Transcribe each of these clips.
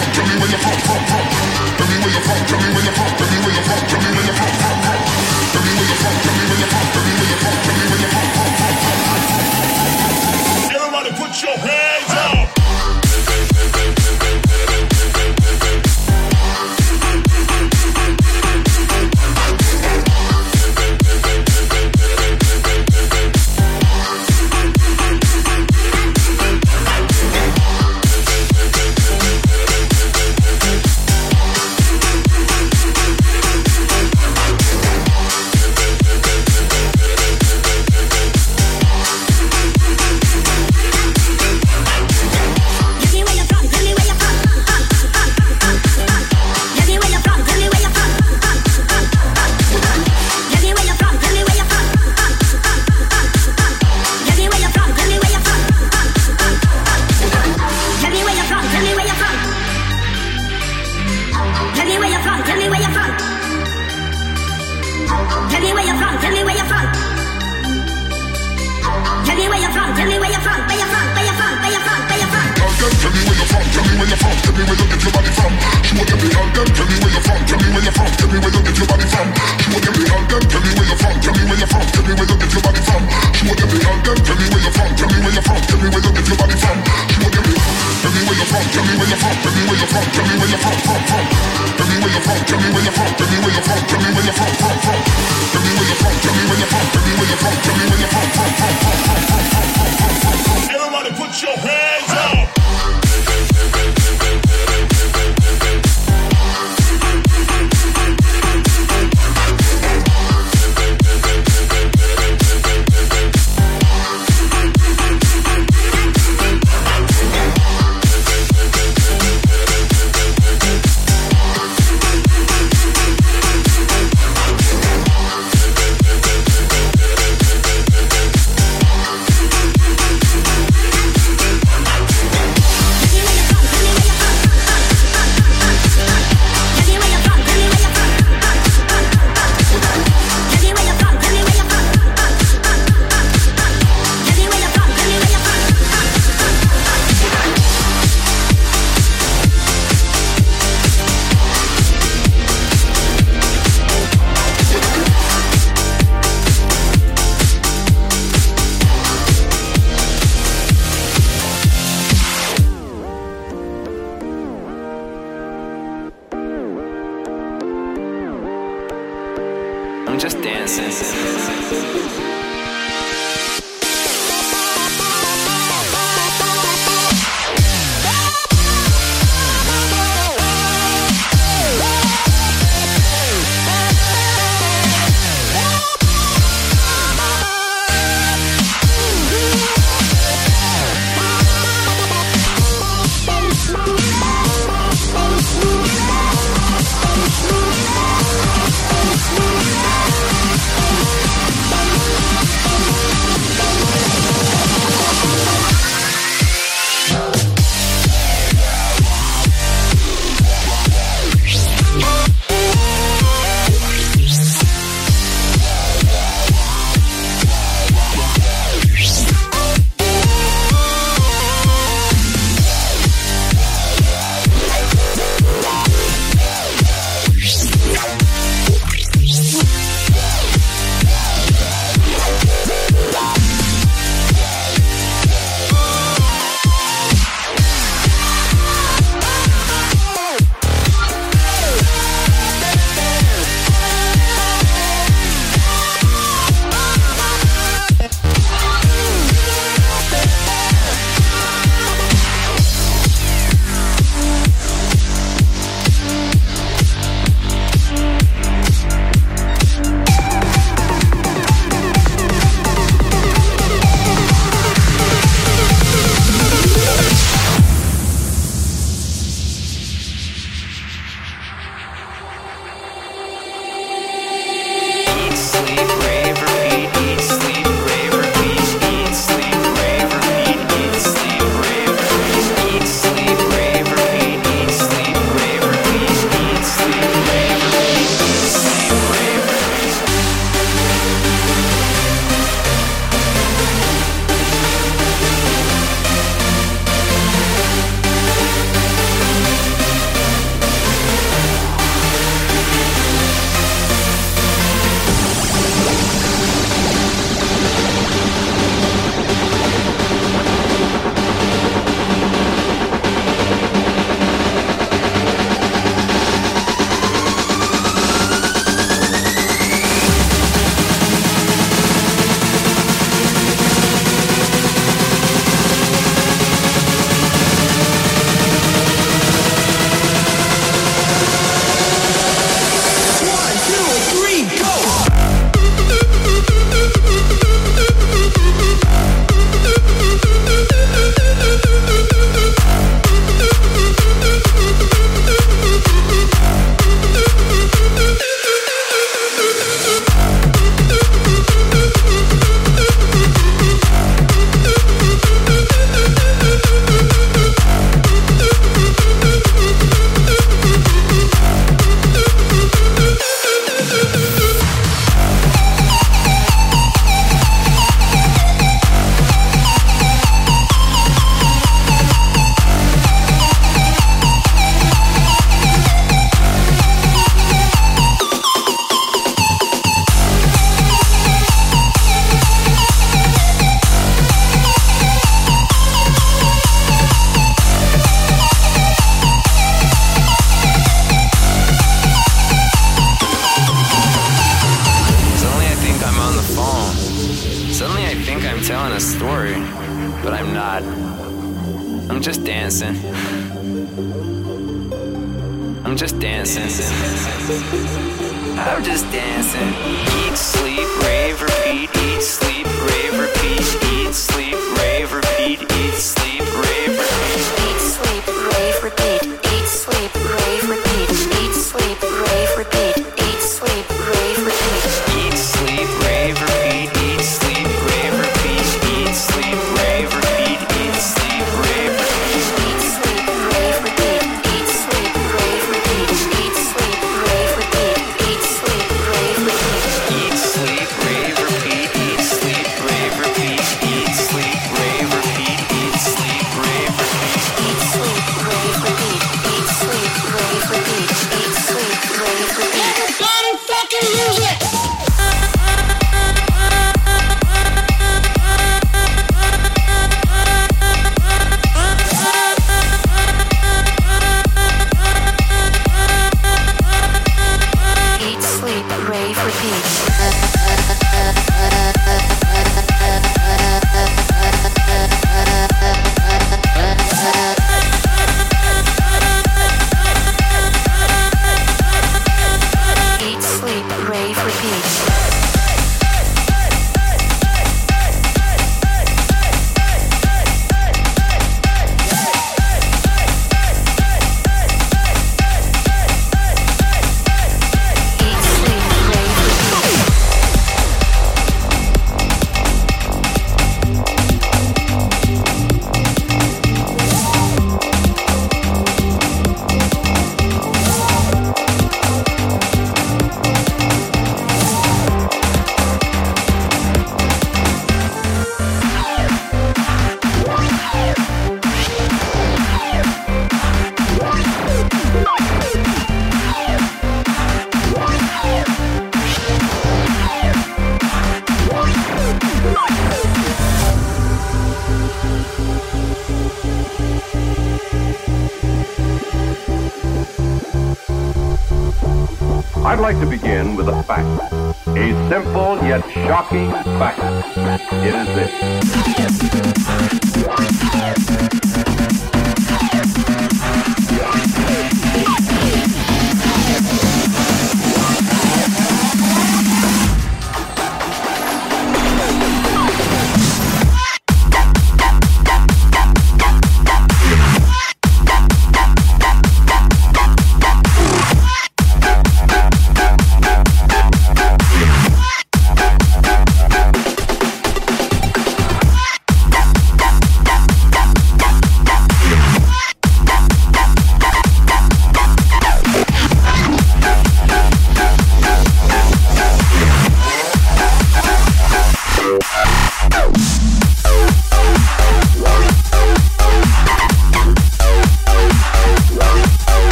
from, tell me where you're from, from.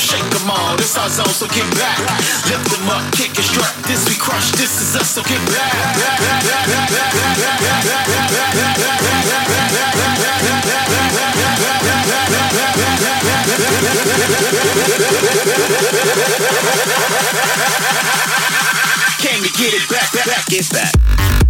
shake them all. This our zone, so get back. Lift them up, kick and strut. This we crush, this is us, so get back. Came to get it back, back, get back.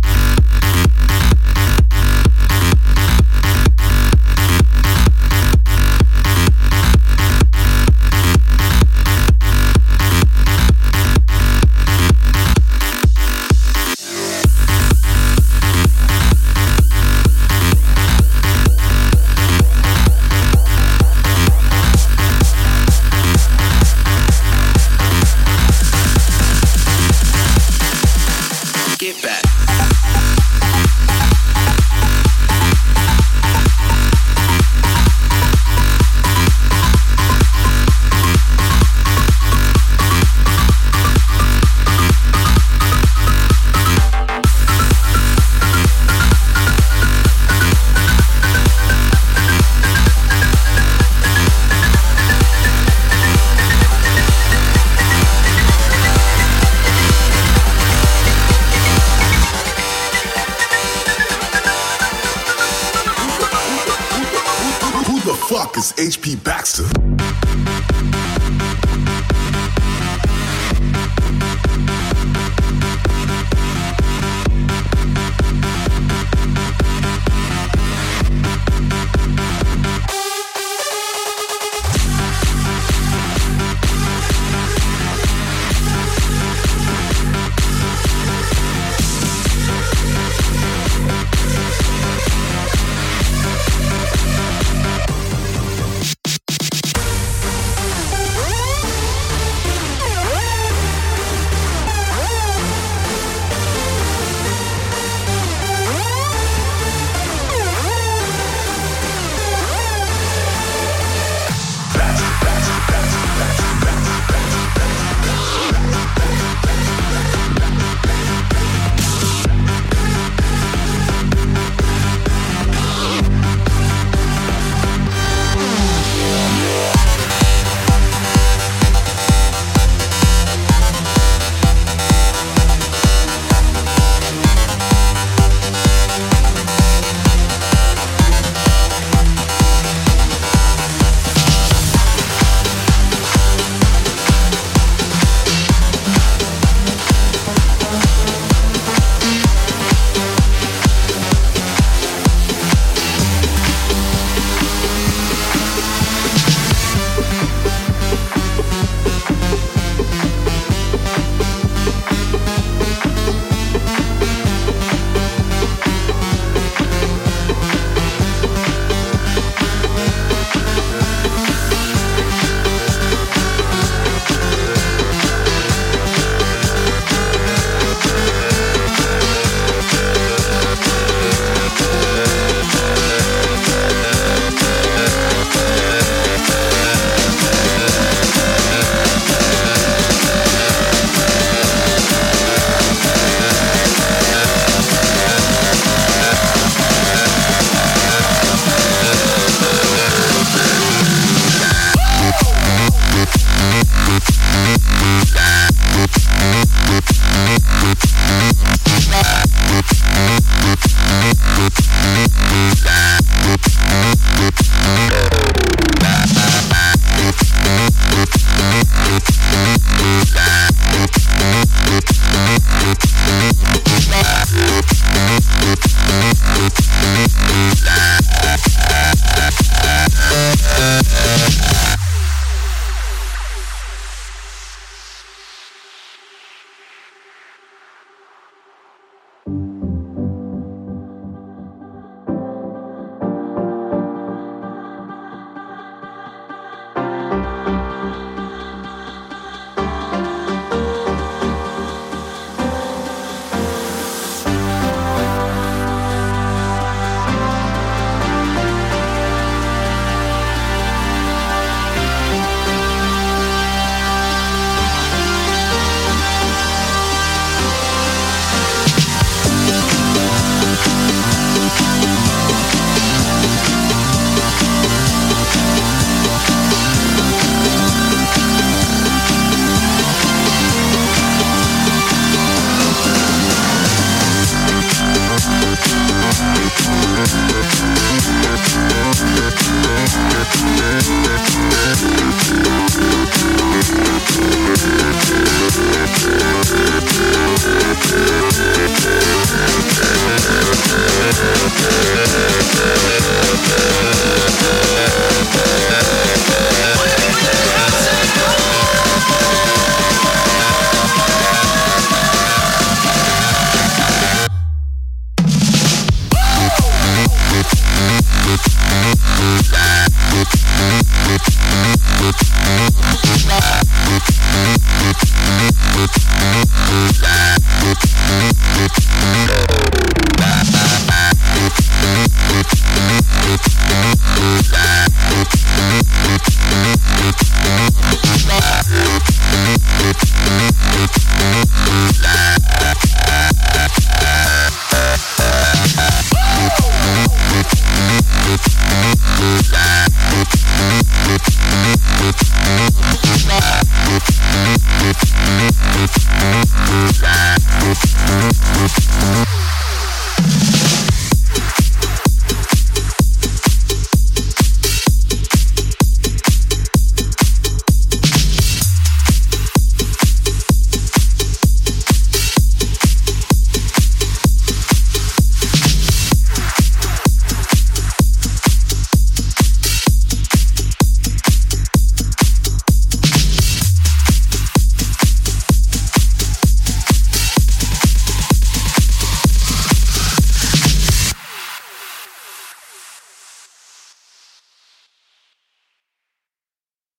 get back.